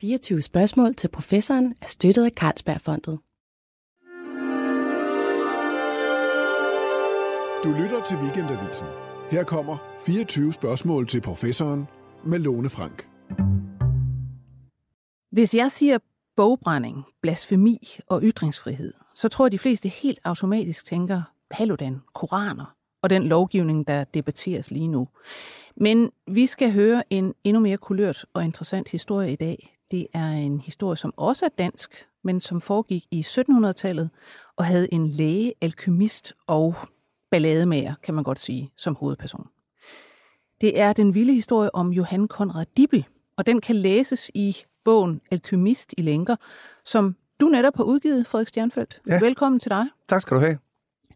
24 spørgsmål til professoren er støttet af Carlsbergfondet. Du lytter til Weekendavisen. Her kommer 24 spørgsmål til professoren med Lone Frank. Hvis jeg siger bogbrænding, blasfemi og ytringsfrihed, så tror jeg, de fleste helt automatisk tænker Paludan, koraner og den lovgivning, der debatteres lige nu. Men vi skal høre en endnu mere kulørt og interessant historie i dag. Det er en historie, som også er dansk, men som foregik i 1700-tallet og havde en læge, alkymist og ballademager, kan man godt sige, som hovedperson. Det er den vilde historie om Johan Konrad Dibbel, og den kan læses i bogen Alkymist i lænker, som du netop har udgivet, Frederik Stjernfeldt. Ja. Velkommen til dig. Tak skal du have.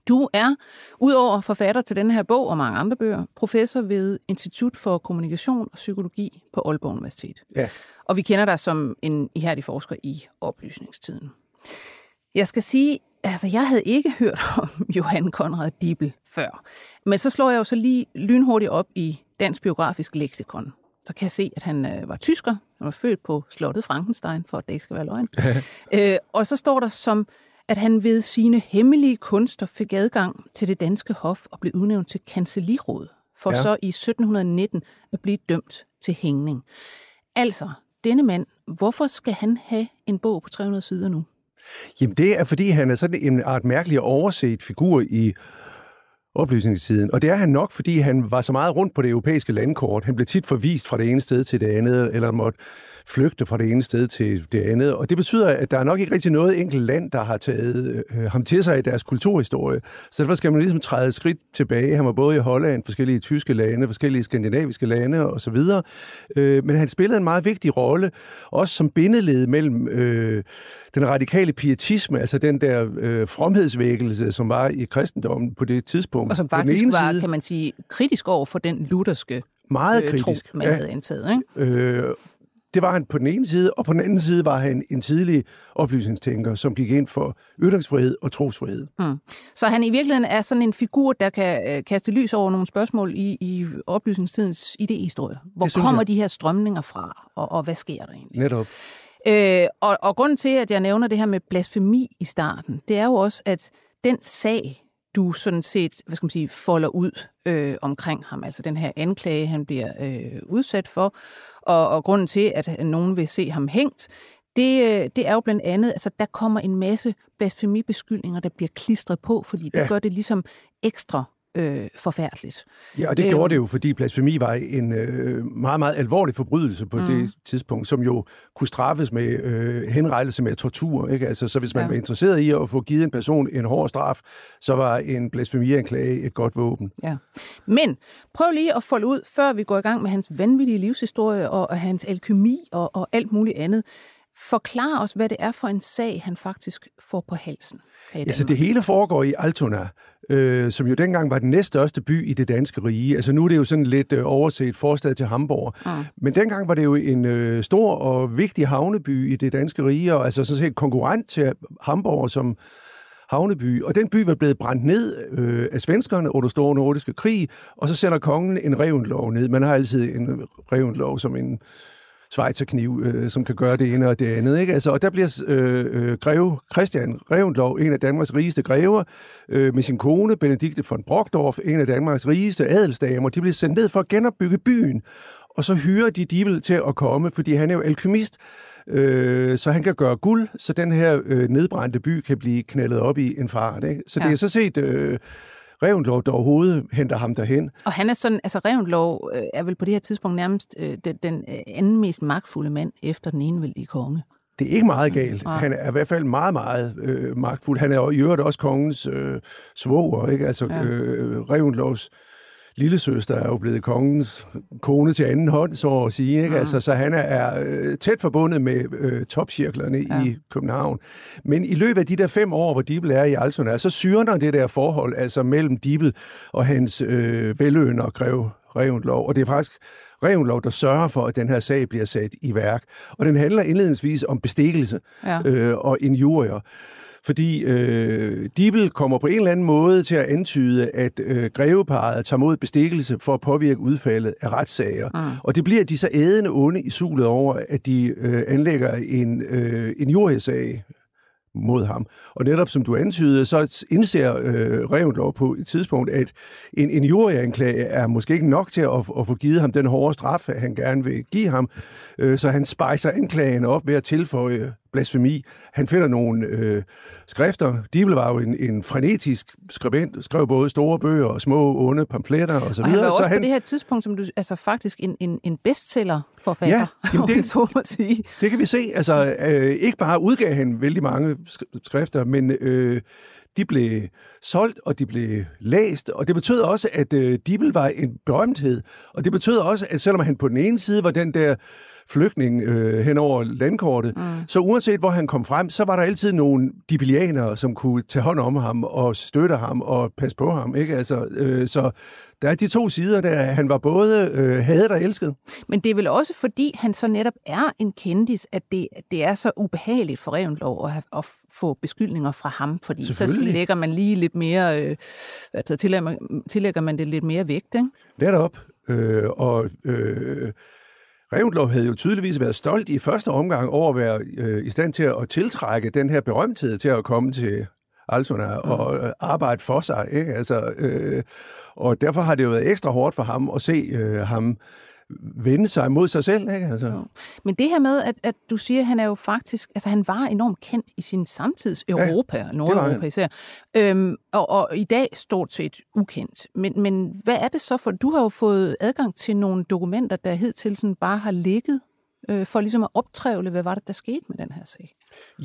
Du er, udover forfatter til denne her bog og mange andre bøger, professor ved Institut for Kommunikation og Psykologi på Aalborg Universitet. Ja. Og vi kender dig som en ihærdig forsker i oplysningstiden. Jeg skal sige, altså jeg havde ikke hørt om Johan Konrad Dibbel før. Men så slår jeg jo så lige lynhurtigt op i Dansk Biografisk Leksikon. Så kan jeg se, at han øh, var tysker. Han var født på slottet Frankenstein, for at det ikke skal være løgn. øh, og så står der som, at han ved sine hemmelige kunster fik adgang til det danske hof og blev udnævnt til kancelliråd, for ja. så i 1719 at blive dømt til hængning. Altså, denne mand, hvorfor skal han have en bog på 300 sider nu? Jamen det er, fordi han er sådan en art mærkelig overset figur i oplysningstiden. Og det er han nok, fordi han var så meget rundt på det europæiske landkort. Han blev tit forvist fra det ene sted til det andet, eller måtte flygte fra det ene sted til det andet. Og det betyder, at der er nok ikke rigtig noget enkelt land, der har taget øh, ham til sig i deres kulturhistorie. Så derfor skal man ligesom træde et skridt tilbage. Han var både i Holland, forskellige tyske lande, forskellige skandinaviske lande osv. Øh, men han spillede en meget vigtig rolle, også som bindeled mellem øh, den radikale pietisme, altså den der øh, fromhedsvækkelse, som var i kristendommen på det tidspunkt. Og som faktisk var, side, kan man sige, kritisk over for den lutherske meget øh, kritisk. tro, man ja. havde antaget. Ikke? Øh, det var han på den ene side, og på den anden side var han en tidlig oplysningstænker, som gik ind for ytringsfrihed og trosfrihed. Mm. Så han i virkeligheden er sådan en figur, der kan øh, kaste lys over nogle spørgsmål i, i oplysningstidens idehistorie. Hvor kommer jeg. de her strømninger fra, og, og hvad sker der egentlig? Netop. Øh, og, og grunden til, at jeg nævner det her med blasfemi i starten, det er jo også, at den sag, du sådan set, hvad skal man sige, folder ud øh, omkring ham, altså den her anklage, han bliver øh, udsat for, og, og grunden til, at nogen vil se ham hængt, det, øh, det er jo blandt andet, altså der kommer en masse blasfemibeskyldninger, der bliver klistret på, fordi det ja. gør det ligesom ekstra øh, forfærdeligt. Ja, og det gjorde øh, det jo, fordi blasfemi var en øh, meget, meget alvorlig forbrydelse på mm. det tidspunkt, som jo kunne straffes med øh, henrettelse med tortur. Ikke? Altså, så hvis man ja. var interesseret i at få givet en person en hård straf, så var en blasfemianklage et godt våben. Ja. Men prøv lige at folde ud, før vi går i gang med hans vanvittige livshistorie og, og hans alkymi og, og alt muligt andet. Forklar os, hvad det er for en sag, han faktisk får på halsen. Altså det hele foregår i Altona, øh, som jo dengang var den næststørste by i det danske rige. Altså nu er det jo sådan lidt øh, overset forstad til Hamburg. Mm. Men dengang var det jo en øh, stor og vigtig havneby i det danske rige, og altså sådan set konkurrent til Hamburg som havneby. Og den by var blevet brændt ned øh, af svenskerne under store nordiske krig, og så sender kongen en revnlov ned. Man har altid en revnlov som en svejserkniv, øh, som kan gøre det ene og det andet. Ikke? Altså, og der bliver øh, øh, greve Christian Revendlov, en af Danmarks rigeste grever, øh, med sin kone, Benedikte von Brockdorf, en af Danmarks rigeste adelsdamer. De bliver sendt ned for at genopbygge byen, og så hyrer de Dibel til at komme, fordi han er jo alkymist, øh, så han kan gøre guld, så den her øh, nedbrændte by kan blive knaldet op i en fart. Ikke? Så ja. det er så set... Øh, Revendlov, der overhovedet henter ham derhen. Og han er sådan, altså Revendlov øh, er vel på det her tidspunkt nærmest øh, den, den øh, anden mest magtfulde mand efter den enevældige konge. Det er ikke meget galt. Han er i hvert fald meget, meget øh, magtfuld. Han er i øvrigt også kongens øh, svoger, ikke? Altså ja. øh, Revendlovs lille søster er jo blevet kongens kone til anden hånd, så at sige. Ikke? Mm. Altså, så han er, øh, tæt forbundet med øh, topcirklerne ja. i København. Men i løbet af de der fem år, hvor Dibel er i Altona, så syrner det der forhold altså mellem Dibel og hans øh, velønder grev Revendlov. Og det er faktisk Revendlov, der sørger for, at den her sag bliver sat i værk. Og den handler indledningsvis om bestikkelse ja. øh, og injurier. Fordi øh, Dibel kommer på en eller anden måde til at antyde, at øh, greveparet tager mod bestikkelse for at påvirke udfaldet af retssager. Mm. Og det bliver de så ædende onde i sulet over, at de øh, anlægger en, øh, en jordhedssag mod ham. Og netop som du antydede, så indser øh, Revendorf på et tidspunkt, at en, en juryanklage er måske ikke nok til at, at få givet ham den hårde straf, han gerne vil give ham. Øh, så han spejser anklagen op ved at tilføje blasfemi. Han finder nogle øh, skrifter. Dibel var jo en, en frenetisk skribent, skrev både store bøger og små, onde pamfletter osv. Og han var også så han, på det her tidspunkt, som du, altså faktisk en, en, en bestseller forfatter, ja, jamen det, så må sige. Det kan vi se. Altså, øh, ikke bare udgav han vældig mange skrifter, men øh, de blev solgt, og de blev læst, og det betød også, at øh, Dibel var en berømthed, og det betød også, at selvom han på den ene side var den der flygtning øh, hen over landkortet. Mm. Så uanset hvor han kom frem, så var der altid nogle dibilianere, som kunne tage hånd om ham og støtte ham og passe på ham. Ikke? Altså, øh, så der er de to sider, der han var både øh, hadet og elsket. Men det er vel også fordi, han så netop er en kendis, at det, det er så ubehageligt for Revendlov at, have, at få beskyldninger fra ham, fordi så lægger man lige lidt mere, øh, altså tillægger, tillægger man det lidt mere vægt, ikke? Netop. Øh, og øh, Revendlov havde jo tydeligvis været stolt i første omgang over at være øh, i stand til at, at tiltrække den her berømthed til at komme til Altona mm. og øh, arbejde for sig. Ikke? Altså, øh, og derfor har det jo været ekstra hårdt for ham at se øh, ham vende sig mod sig selv. Ikke? Altså. Ja. Men det her med, at, at du siger, at han er jo faktisk, altså han var enormt kendt i sin samtids Europa, ja, Nordeuropa især, øhm, og, og i dag stort set ukendt. Men, men hvad er det så for, du har jo fået adgang til nogle dokumenter, der hidtil sådan bare har ligget øh, for ligesom at optrævle, hvad var det, der skete med den her sag?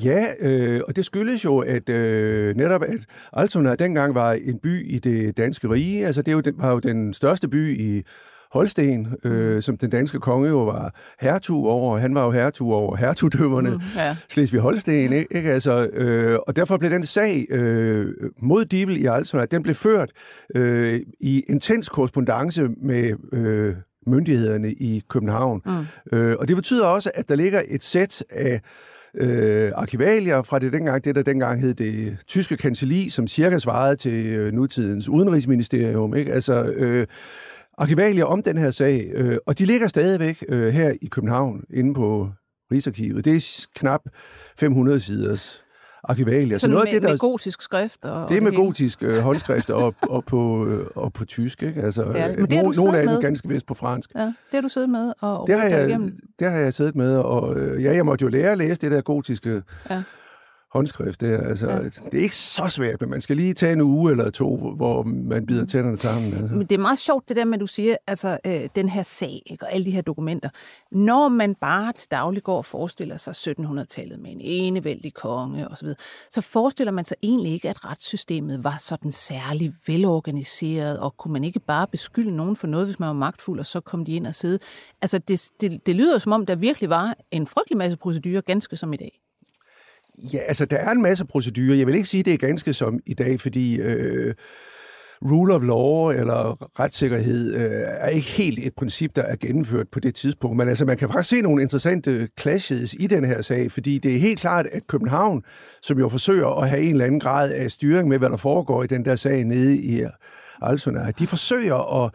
Ja, øh, og det skyldes jo, at øh, netop at Altona dengang var en by i det danske rige. Altså det var jo den største by i Holsten, øh, mm. som den danske konge jo var hertug over. Han var jo hertug over hertugdømmerne, mm, ja. Slesvig-Holsten, ikke? ikke? Altså, øh, og derfor blev den sag øh, mod Dibel i Alsona, den blev ført øh, i intens korrespondence med øh, myndighederne i København. Mm. Øh, og det betyder også, at der ligger et sæt af øh, arkivalier fra det dengang, det der dengang hed det tyske kancelli, som cirka svarede til øh, nutidens udenrigsministerium. Ikke? Altså, øh, arkivalier om den her sag, øh, og de ligger stadigvæk øh, her i København, inde på Rigsarkivet. Det er knap 500 siders arkivalier. Så, noget med, det, der, med gotisk skrift? Og, det er med gotisk øh, håndskrift og, og, på, øh, og på tysk. Ikke? Altså, ja, men det no, nogle af dem ganske vist på fransk. Ja, det har du siddet med og det har jeg, Det har jeg siddet med, og øh, ja, jeg måtte jo lære at læse det der gotiske ja håndskrift. Det er, altså, ja. det er ikke så svært, men man skal lige tage en uge eller to, hvor man bider mm. tænderne sammen. Altså. Men det er meget sjovt, det der med, at du siger, altså øh, den her sag ikke, og alle de her dokumenter. Når man bare til daglig går og forestiller sig 1700-tallet med en enevældig konge osv., så, så forestiller man sig egentlig ikke, at retssystemet var sådan særlig velorganiseret, og kunne man ikke bare beskylde nogen for noget, hvis man var magtfuld, og så kom de ind og sidde. Altså det, det, det lyder som om, der virkelig var en frygtelig masse procedurer, ganske som i dag. Ja, altså, der er en masse procedurer. Jeg vil ikke sige, at det er ganske som i dag, fordi øh, rule of law eller retssikkerhed øh, er ikke helt et princip, der er gennemført på det tidspunkt. Men altså, man kan faktisk se nogle interessante clashes i den her sag, fordi det er helt klart, at København, som jo forsøger at have en eller anden grad af styring med, hvad der foregår i den der sag nede i Alsona, de forsøger at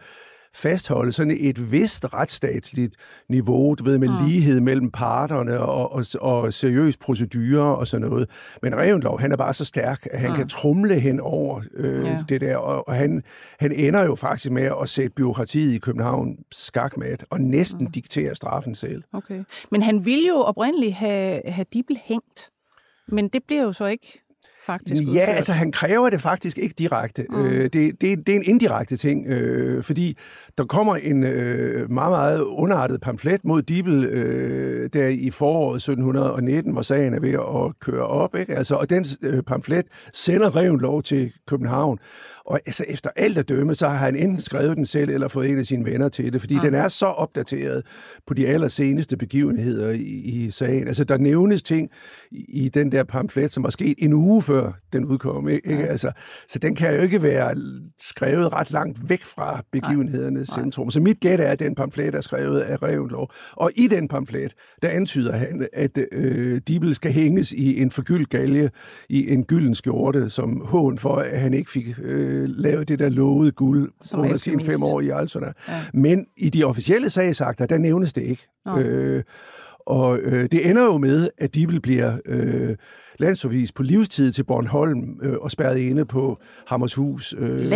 fastholde sådan et vist retsstatsligt niveau, du ved, med mm. lighed mellem parterne og, og, og seriøs procedurer og sådan noget. Men Revendlov, han er bare så stærk, at han mm. kan trumle hen over øh, ja. det der, og, og han, han ender jo faktisk med at sætte byråkratiet i København skakmat og næsten mm. diktere straffen selv. Okay. Men han ville jo oprindeligt have, have Dibel hængt, men det bliver jo så ikke faktisk Ja, udført. altså han kræver det faktisk ikke direkte. Mm. Øh, det, det, det er en indirekte ting, øh, fordi der kommer en øh, meget, meget underartet pamflet mod Dibel øh, der i foråret 1719, hvor sagen er ved at køre op. Ikke? Altså, og den øh, pamflet sender Revenlov til København. Og altså, efter alt at dømme, så har han enten skrevet den selv, eller fået en af sine venner til det, fordi mm. den er så opdateret på de allerseneste begivenheder i, i sagen. Altså, der nævnes ting i, i den der pamflet, som var sket en uge før den udkom. Ikke? Ja. Altså, så den kan jo ikke være skrevet ret langt væk fra begivenhederne øh, centrum. Så mit gæt er, at den pamflet er skrevet af Revendlov. Og i den pamflet, der antyder han, at øh, Dibel skal hænges i en forgyldt galge i en gylden skjorte, som hån for, at han ikke fik øh, lavet det der lovede guld Som under sine fem år i Altona. Ja. Men i de officielle sagsakter, der nævnes det ikke. Nå. Øh, og øh, det ender jo med, at Dibel bliver øh, landsforvist på livstid til Bornholm øh, og spærret inde på Hammershus øh,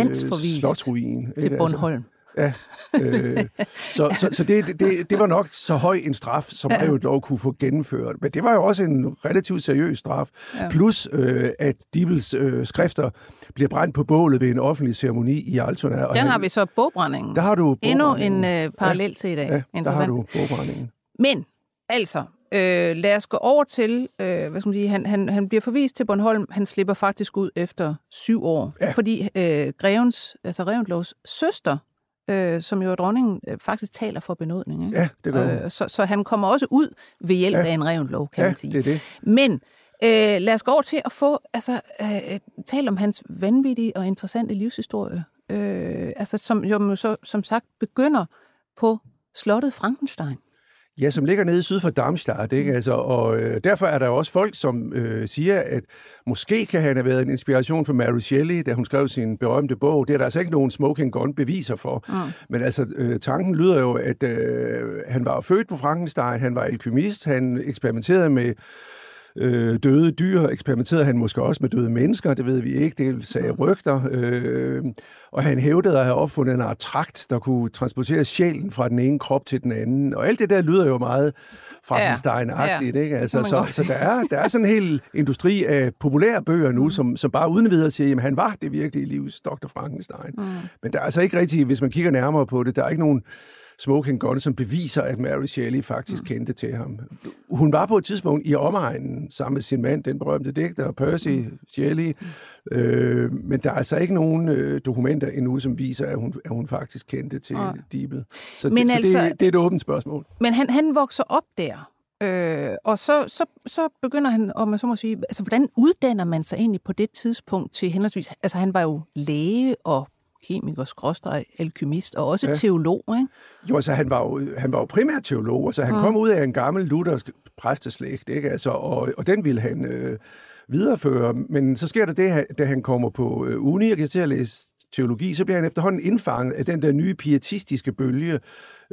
slotsruin. til ikke? Bornholm. Ja, øh, så, så, så det, det, det var nok så høj en straf, som Ja. ja. lov kunne få gennemført. Men det var jo også en relativt seriøs straf. Ja. Ja. Plus, øh, at Dibels øh, skrifter bliver brændt på bålet ved en offentlig ceremoni i Altona. Og Der har vi så bogbrændingen. Der har du Endnu en øh, parallel til i dag. Ja, der har du bogbrændingen. Men, altså, øh, lad os gå over til, øh, hvad skal man sige, han, han, han bliver forvist til Bornholm, han slipper faktisk ud efter syv år, Ja. fordi øh, Grevens, altså Revendlovs søster, øh, som jo er dronningen, øh, faktisk taler for benådning. Ikke? Ja, det gør øh, så, så han kommer også ud ved hjælp Ja. af en Revendlov, kan Ja, man sige. det er det. Men øh, lad os gå over til at få, altså, øh, tale om hans vanvittige og interessante livshistorie, øh, altså, som jo så, som sagt begynder på slottet Frankenstein. Ja, som ligger nede syd for Darmstadt, Mm. ikke? Altså, og øh, derfor er der også folk, som øh, siger, at måske kan han have været en inspiration for Mary Shelley, da hun skrev sin berømte bog. Det er der altså ikke nogen smoking gun beviser for. Mm. Men altså, øh, tanken lyder jo, at øh, han var født på Frankenstein, han var alkymist, han eksperimenterede med øh, døde dyr, eksperimenterede han måske også med døde mennesker, det ved vi ikke, det sagde rygter. Øh, og han hævdede at have opfundet en trakt, der kunne transportere sjælen fra den ene krop til den anden. Og alt det der lyder jo meget Frankenstein-agtigt, Ja, ikke? Altså, så, så der, er, der er sådan en hel industri af populære bøger nu, som, som bare uden videre siger, at han var det virkelige livs Dr. Frankenstein. Mm. Men der er altså ikke rigtig, hvis man kigger nærmere på det, der er ikke nogen smoking gun, som beviser, at Mary Shelley faktisk mm. kendte til ham. Hun var på et tidspunkt i omegnen sammen med sin mand, den berømte digter, Percy mm. Shelley, øh, men der er altså ikke nogen øh, dokumenter endnu, som viser, at hun, at hun faktisk kendte til Nej. Dibel. Så, Men det, altså- så det, det er et åbent spørgsmål. Men han, han vokser op der, øh, og så, så, så begynder han, om man så må sige, altså hvordan uddanner man sig egentlig på det tidspunkt til henholdsvis, altså han var jo læge og kemiker, skråstreg, alkymist og også ja. Teolog, ikke? Jo, altså han var jo, han var jo primært teolog, så han mm. kom ud af en gammel luthersk præsteslægt, ikke? Altså, og, og den ville han øh, videreføre. Men så sker der det, da han kommer på øh, uni og kan til at læse teologi, så bliver han efterhånden indfanget af den der nye pietistiske bølge,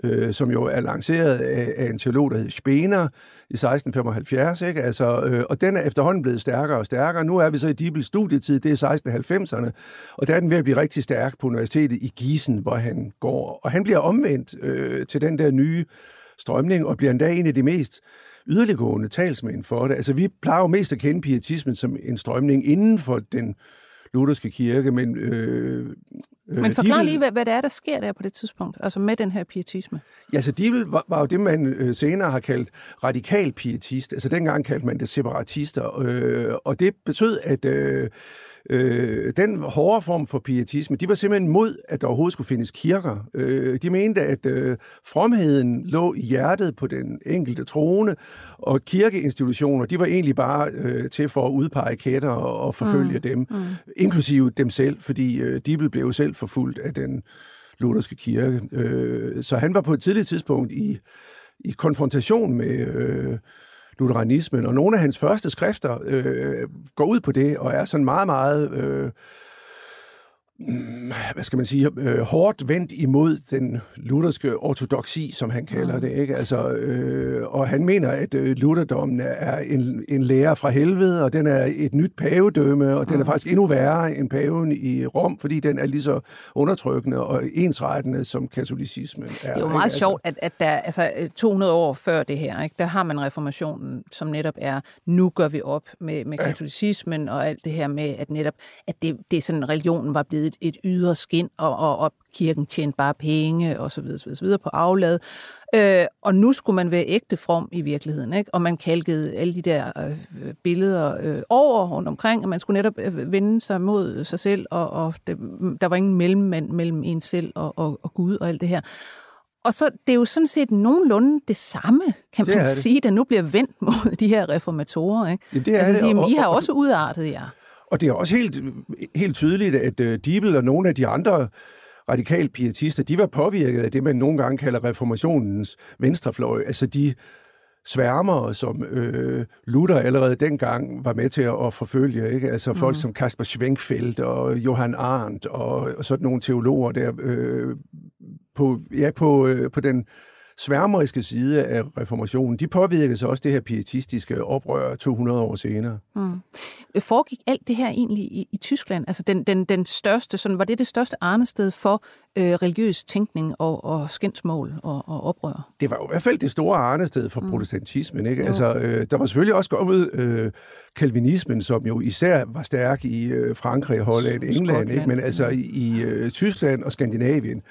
øh, som jo er lanceret af, af en teolog, der hed Spener i 1675. Ikke? Altså, øh, og den er efterhånden blevet stærkere og stærkere. Nu er vi så i Dibels studietid, det er 1690'erne, og der er den ved at blive rigtig stærk på universitetet i Gießen, hvor han går. Og han bliver omvendt øh, til den der nye strømning, og bliver endda en af de mest yderliggående talsmænd for det. Altså, vi plejer jo mest at kende pietismen som en strømning inden for den lutherske kirke, men... Øh, Men forklar lige, hvad, hvad det er, der sker der på det tidspunkt, altså med den her pietisme. Ja, så Dibel var, var jo det, man øh, senere har kaldt radikal pietist. Altså dengang kaldte man det separatister. Øh, og det betød, at øh, øh, den hårde form for pietisme, de var simpelthen mod, at der overhovedet skulle findes kirker. Øh, de mente, at øh, fromheden lå i hjertet på den enkelte trone, og kirkeinstitutioner, de var egentlig bare øh, til for at udpege kætter og, og forfølge mm. dem, mm. inklusive dem selv, fordi øh, Dibel blev selv forfulgt af den lutherske kirke. Øh, så han var på et tidligt tidspunkt i, i konfrontation med øh, lutheranismen, og nogle af hans første skrifter øh, går ud på det, og er sådan meget, meget... Øh, hvad skal man sige, øh, hårdt vendt imod den lutherske ortodoksi, som han kalder det. Ikke? Altså, øh, og han mener, at øh, lutherdommen er en, en lære fra helvede, og den er et nyt pavedømme, og den er faktisk endnu værre end paven i Rom, fordi den er lige så undertrykkende og ensrettende, som katolicismen er. Det er jo ikke? meget Altså, sjovt, at, at der altså øh, 200 år før det her, ikke, der har man reformationen, som netop er, nu gør vi op med, med katolicismen og alt det her med, at netop, at det, det er sådan, religionen var blevet et, et ydre skin, og, og, og kirken tjente bare penge, og så videre, så videre, så videre på aflad. Øh, og nu skulle man være ægte from i virkeligheden, ikke? og man kalkede alle de der øh, billeder øh, over rundt omkring, og man skulle netop øh, vende sig mod sig selv, og, og det, der var ingen mellemmand mellem en selv og, og, og Gud og alt det her. Og så det er jo sådan set nogenlunde det samme, kan Det man er det. sige, der nu bliver vendt mod de her reformatorer. Ikke? Jamen, det er altså, det, sige, og- I har og- også udartet jer. Og det er også helt, helt tydeligt, at uh, Dibel og nogle af de andre radikal pietister, de var påvirket af det, man nogle gange kalder reformationens venstrefløj. Altså de sværmere, som øh, Luther allerede dengang var med til at, forfølge. Ikke? Altså folk mm. som Kasper Schwenkfeldt og Johann Arndt og, og sådan nogle teologer der øh, på, ja, på, øh, på den sværmeriske side af reformationen, de påvirkede sig også det her pietistiske oprør 200 år senere. Mm. Foregik alt det her egentlig i, i Tyskland? Altså den, den, den største, sådan, var det det største arnested for øh, religiøs tænkning og, og skændsmål og, og oprør? Det var jo i hvert fald det store arnested for mm. protestantismen. Ikke? Altså, øh, der var selvfølgelig også kommet øh, kalvinismen, som jo især var stærk i øh, Frankrig, Holland, England, ikke? men altså i, i øh, Tyskland og Skandinavien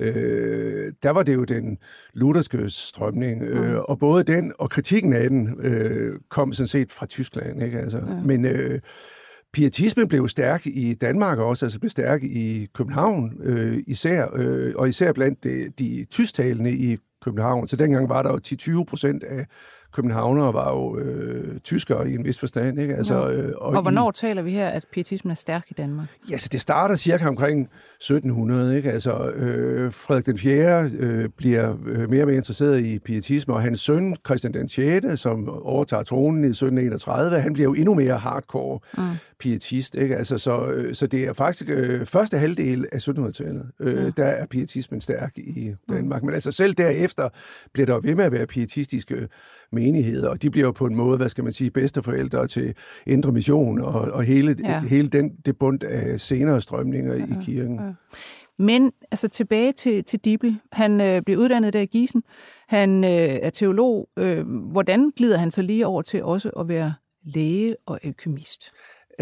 øh, der var det jo den lutherske strømning, øh, mm. og både den og kritikken af den øh, kom sådan set fra Tyskland. Ikke? Altså, ja. Men øh, pietismen blev stærk i Danmark også, altså blev stærk i København øh, især, øh, og især blandt de, de tysktalende i København. Så dengang var der jo 10-20 procent af københavnere var jo øh, tyskere i en vis forstand. Ikke? Altså, ja. øh, og, og hvornår i, taler vi her, at pietismen er stærk i Danmark? Ja, så det starter cirka omkring 1700. Ikke? Altså, øh, Frederik den 4. Øh, bliver øh, mere og mere interesseret i pietisme, og hans søn, Christian den 6., som overtager tronen i 1731, han bliver jo endnu mere hardcore mm. pietist. Ikke? Altså, så, øh, så det er faktisk øh, første halvdel af 1700-tallet, øh, ja. der er pietismen stærk i Danmark. Mm. Men altså selv derefter bliver der ved med at være pietistiske menigheder, og de bliver jo på en måde, hvad skal man sige, bedsteforældre til Indre Mission og, og hele, ja. hele den, det bund af senere strømninger ja, i kirken. Ja. Men altså tilbage til, til Dibel. Han øh, blev uddannet der i Gisen. Han øh, er teolog. Øh, hvordan glider han så lige over til også at være læge og alkymist?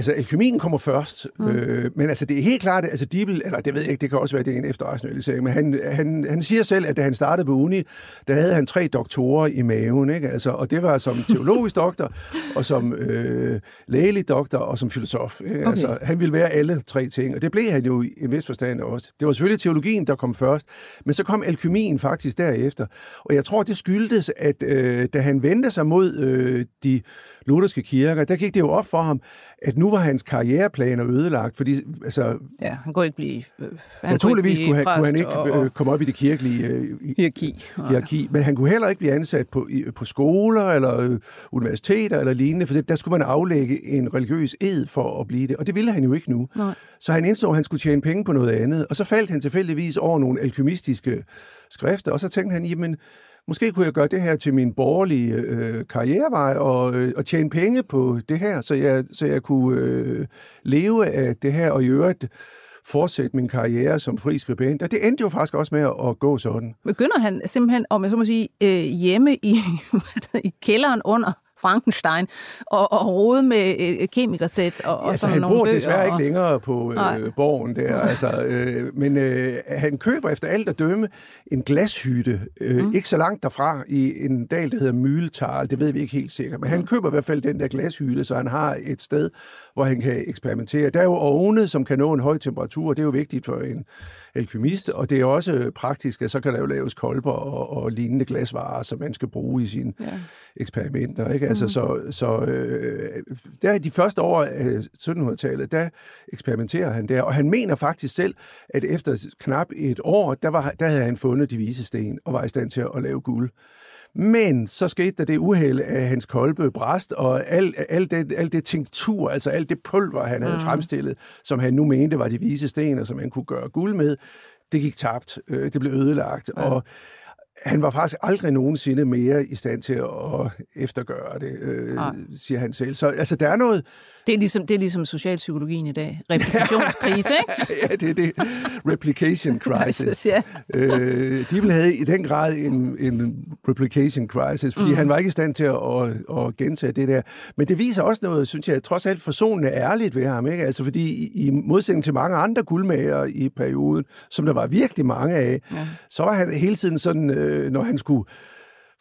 Altså, alkymien kommer først, mm. øh, men altså, det er helt klart, altså Dibel, eller det ved jeg ikke, det kan også være, det er en efterrationalisering, men han, han, han siger selv, at da han startede på uni, der havde han tre doktorer i maven, ikke? Altså, og det var som teologisk doktor, og som øh, lægelig doktor, og som filosof. Ikke? Okay. Altså, han ville være alle tre ting, og det blev han jo i en vis forstand også. Det var selvfølgelig teologien, der kom først, men så kom alkymien faktisk derefter, og jeg tror, det skyldtes, at øh, da han vendte sig mod øh, de lutherske kirker, der gik det jo op for ham, at nu var hans karriereplaner ødelagt, fordi altså... Ja, han kunne ikke blive... Øh, han naturligvis kunne, kunne, han, kunne han ikke og, øh, komme op i det kirkelige øh, hierarki. hierarki, men han kunne heller ikke blive ansat på, i, på skoler eller øh, universiteter eller lignende, for det, der skulle man aflægge en religiøs ed for at blive det, og det ville han jo ikke nu. Nej. Så han indså, at han skulle tjene penge på noget andet, og så faldt han tilfældigvis over nogle alkymistiske skrifter, og så tænkte han, jamen måske kunne jeg gøre det her til min borgerlige øh, karrierevej og, øh, og tjene penge på det her, så jeg, så jeg kunne øh, leve af det her og i øvrigt fortsætte min karriere som fri skribent. Og det endte jo faktisk også med at, at gå sådan. Begynder han simpelthen, om jeg så må sige, øh, hjemme i, i kælderen under Frankenstein og, og rode med øh, kemikersæt og, ja, og sådan han nogle bor bøger. desværre og... ikke længere på øh, borgen der, altså, øh, men øh, han køber efter alt at dømme en glashytte, øh, mm. ikke så langt derfra, i en dal, der hedder Myltal, det ved vi ikke helt sikkert, men mm. han køber i hvert fald den der glashytte, så han har et sted, hvor han kan eksperimentere. Der er jo ovne, som kan nå en høj temperatur, det er jo vigtigt for en alkymist, og det er også praktisk, at så kan der jo laves kolber og, og lignende glasvarer, som man skal bruge i sine ja. eksperimenter. Ikke? Altså, mm. Så, så øh, der i de første år af 1700-tallet, der eksperimenterer han der, og han mener faktisk selv, at efter knap et år, der, var, der havde han fundet de vise sten og var i stand til at lave guld. Men så skete der det uheld, at hans kolbe bræst, og alt al det, al det tinktur, altså alt det pulver, han havde mm. fremstillet, som han nu mente var de vise sten, og som han kunne gøre guld med, det gik tabt. Øh, det blev ødelagt. Ja. Og han var faktisk aldrig nogensinde mere i stand til at eftergøre det, øh, siger han selv. Så altså, der er noget... Det er ligesom, det er ligesom socialpsykologien i dag. Replikationskrise, ikke? ja, det er det. Replication crisis. ja. øh, Dibel havde i den grad en, en replication crisis, fordi mm. han var ikke i stand til at, at, at gentage det der. Men det viser også noget, synes jeg, trods alt forsonende ærligt ved ham. Ikke? Altså, fordi i, modsætning til mange andre guldmager i perioden, som der var virkelig mange af, ja. så var han hele tiden sådan... Øh, øh, når han skulle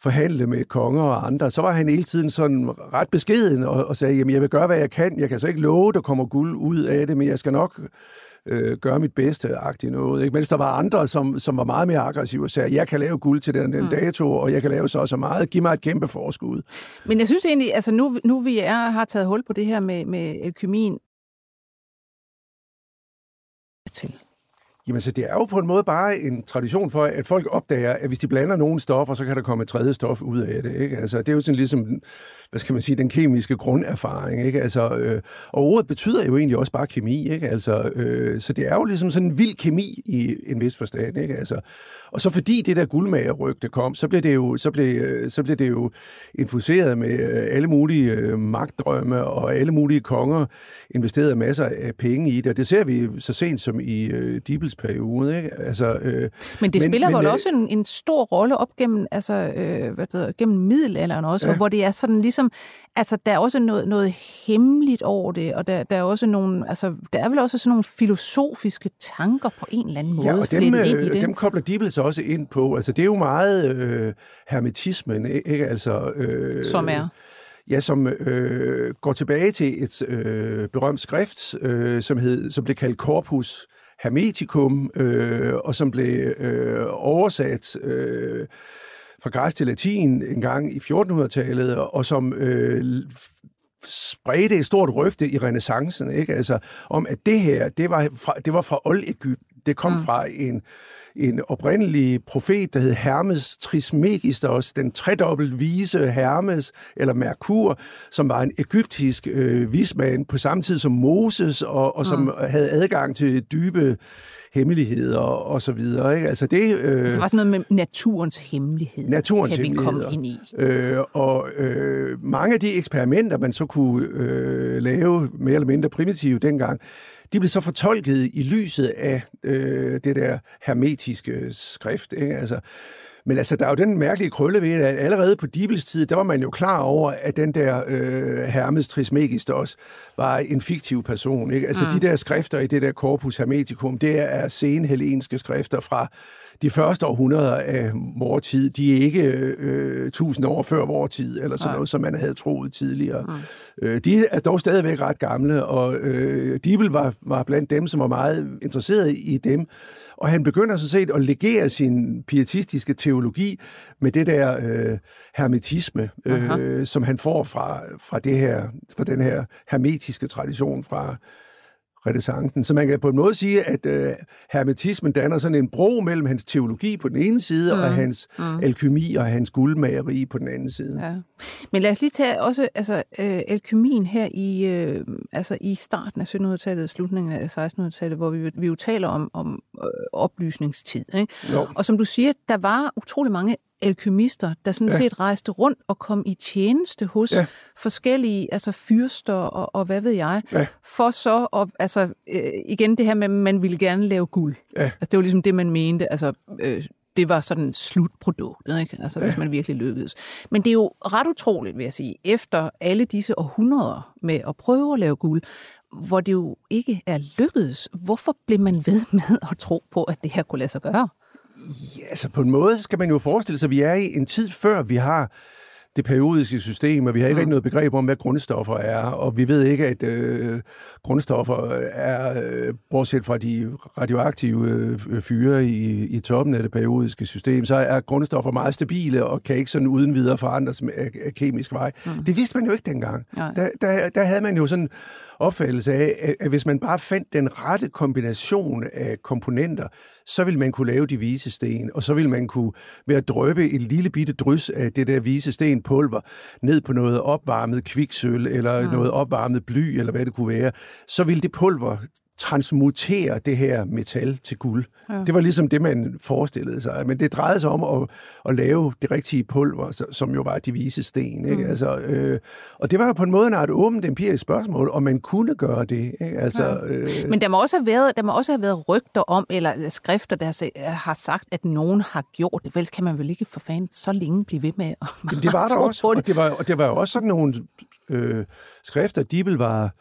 forhandle med konger og andre, så var han hele tiden sådan ret beskeden og, og sagde, jamen jeg vil gøre, hvad jeg kan. Jeg kan så ikke love, der kommer guld ud af det, men jeg skal nok øh, gøre mit bedste, agtigt noget. Ikke? Mens der var andre, som, som var meget mere aggressive og sagde, jeg kan lave guld til den, den mm. dato, og jeg kan lave så og så meget. Giv mig et kæmpe forskud. Men jeg synes egentlig, altså nu, nu vi er, har taget hul på det her med, med alkymien, til Jamen, så det er jo på en måde bare en tradition for, at folk opdager, at hvis de blander nogle stoffer, så kan der komme et tredje stof ud af det. Ikke? Altså, det er jo sådan ligesom, hvad skal man sige, den kemiske grunderfaring. Ikke? Altså, øh, og ordet betyder jo egentlig også bare kemi. Ikke? Altså, øh, så det er jo ligesom sådan en vild kemi i en vis forstand. Ikke? Altså, og så fordi det der guldmagerrygte kom, så blev det jo, så blev, øh, så blev det jo infuseret med øh, alle mulige øh, magtdrømme, og alle mulige konger investerede masser af penge i det. Og det ser vi så sent som i øh, Dibels periode. Ikke? Altså, øh, men det spiller men, vel også en, en stor rolle op gennem, altså, øh, hvad det hedder, gennem middelalderen også, ja. hvor det er sådan ligesom, altså der er også noget, noget hemmeligt over det, og der, der er også nogle, altså der er vel også sådan nogle filosofiske tanker på en eller anden måde ja, og dem, ind i det. dem kobler Dibels også ind på. Altså, det er jo meget øh, hermetismen, ikke? Altså, øh, som er? Ja, som øh, går tilbage til et øh, berømt skrift, øh, som, hed, som blev kaldt Corpus Hermeticum, øh, og som blev øh, oversat øh, fra græs til latin en gang i 1400-tallet, og som øh, spredte et stort rygte i renaissancen, ikke? Altså, om at det her, det var fra, det var fra Old-Egypten. Det kom mm. fra en en oprindelig profet, der hed Hermes Trismegistos, den tredobbelt vise Hermes, eller Merkur, som var en egyptisk øh, vismand på samme tid som Moses, og, og som mm. havde adgang til dybe hemmeligheder og så videre. Ikke? Altså det, øh, altså var sådan noget med naturens hemmelighed. Naturens kan hemmeligheder. vi komme ind i. Øh, og øh, mange af de eksperimenter, man så kunne øh, lave mere eller mindre primitive dengang, de blev så fortolket i lyset af øh, det der hermetiske skrift. Ikke? Altså, men altså, der er jo den mærkelige krølle ved, at allerede på Dibels tid, der var man jo klar over, at den der øh, Hermes Trismegistos var en fiktiv person. Ikke? Altså, mm. de der skrifter i det der Corpus Hermeticum, det er senhelenske skrifter fra de første århundreder af vores tid, de er ikke øh, tusind år før vores tid, eller sådan Nej. noget, som man havde troet tidligere. Mm. Øh, de er dog stadigvæk ret gamle, og øh, Dibel var, var blandt dem, som var meget interesseret i dem. Og han begynder så set at legere sin pietistiske teologi med det der øh, hermetisme, øh, som han får fra, fra, det her, fra den her hermetiske tradition fra renaissancen. Så man kan på en måde sige, at øh, hermetismen danner sådan en bro mellem hans teologi på den ene side, mm. og hans mm. alkymi og hans guldmageri på den anden side. Ja. Men lad os lige tage også altså, øh, alkymien her i, øh, altså, i starten af 1700-tallet, slutningen af 1600-tallet, hvor vi, vi jo taler om, om øh, oplysningstid. Ikke? Og som du siger, der var utrolig mange alkymister, der sådan ja. set rejste rundt og kom i tjeneste hos ja. forskellige altså fyrster og, og hvad ved jeg, ja. for så at, altså øh, igen det her med, at man ville gerne lave guld. Ja. Altså, det var ligesom det, man mente, altså øh, det var sådan slutproduktet, ikke? Altså, ja. hvis man virkelig lykkedes. Men det er jo ret utroligt, vil jeg sige, efter alle disse århundreder med at prøve at lave guld, hvor det jo ikke er lykkedes. Hvorfor blev man ved med at tro på, at det her kunne lade sig gøre? Ja, altså på en måde skal man jo forestille sig, at vi er i en tid før vi har det periodiske system, og vi har ikke mm. rigtig noget begreb om, hvad grundstoffer er, og vi ved ikke, at øh, grundstoffer er, øh, bortset fra de radioaktive øh, fyre i, i toppen af det periodiske system, så er grundstoffer meget stabile og kan ikke sådan uden videre forandres af, af kemisk vej. Mm. Det vidste man jo ikke dengang. Der, der, der havde man jo sådan opfattelse af, at hvis man bare fandt den rette kombination af komponenter, så ville man kunne lave de vise sten, og så ville man kunne ved at drøbe et lille bitte drys af det der vise stenpulver ned på noget opvarmet kviksøl, eller ja. noget opvarmet bly, eller hvad det kunne være, så ville det pulver transmutere det her metal til guld. Ja. Det var ligesom det, man forestillede sig. Men det drejede sig om at, at lave det rigtige pulver, som jo var de vise sten. Ikke? Mm. Altså, øh, og det var jo på en måde et åbent empirisk spørgsmål, om man kunne gøre det. Ikke? Altså, ja. øh, Men der må, også have været, der må også have været rygter om, eller skrifter, der har sagt, at nogen har gjort det. Vel kan man vel ikke for fanden så længe blive ved med at Jamen, det var der også, og det var, og det var jo også sådan nogle øh, skrifter, Dibel var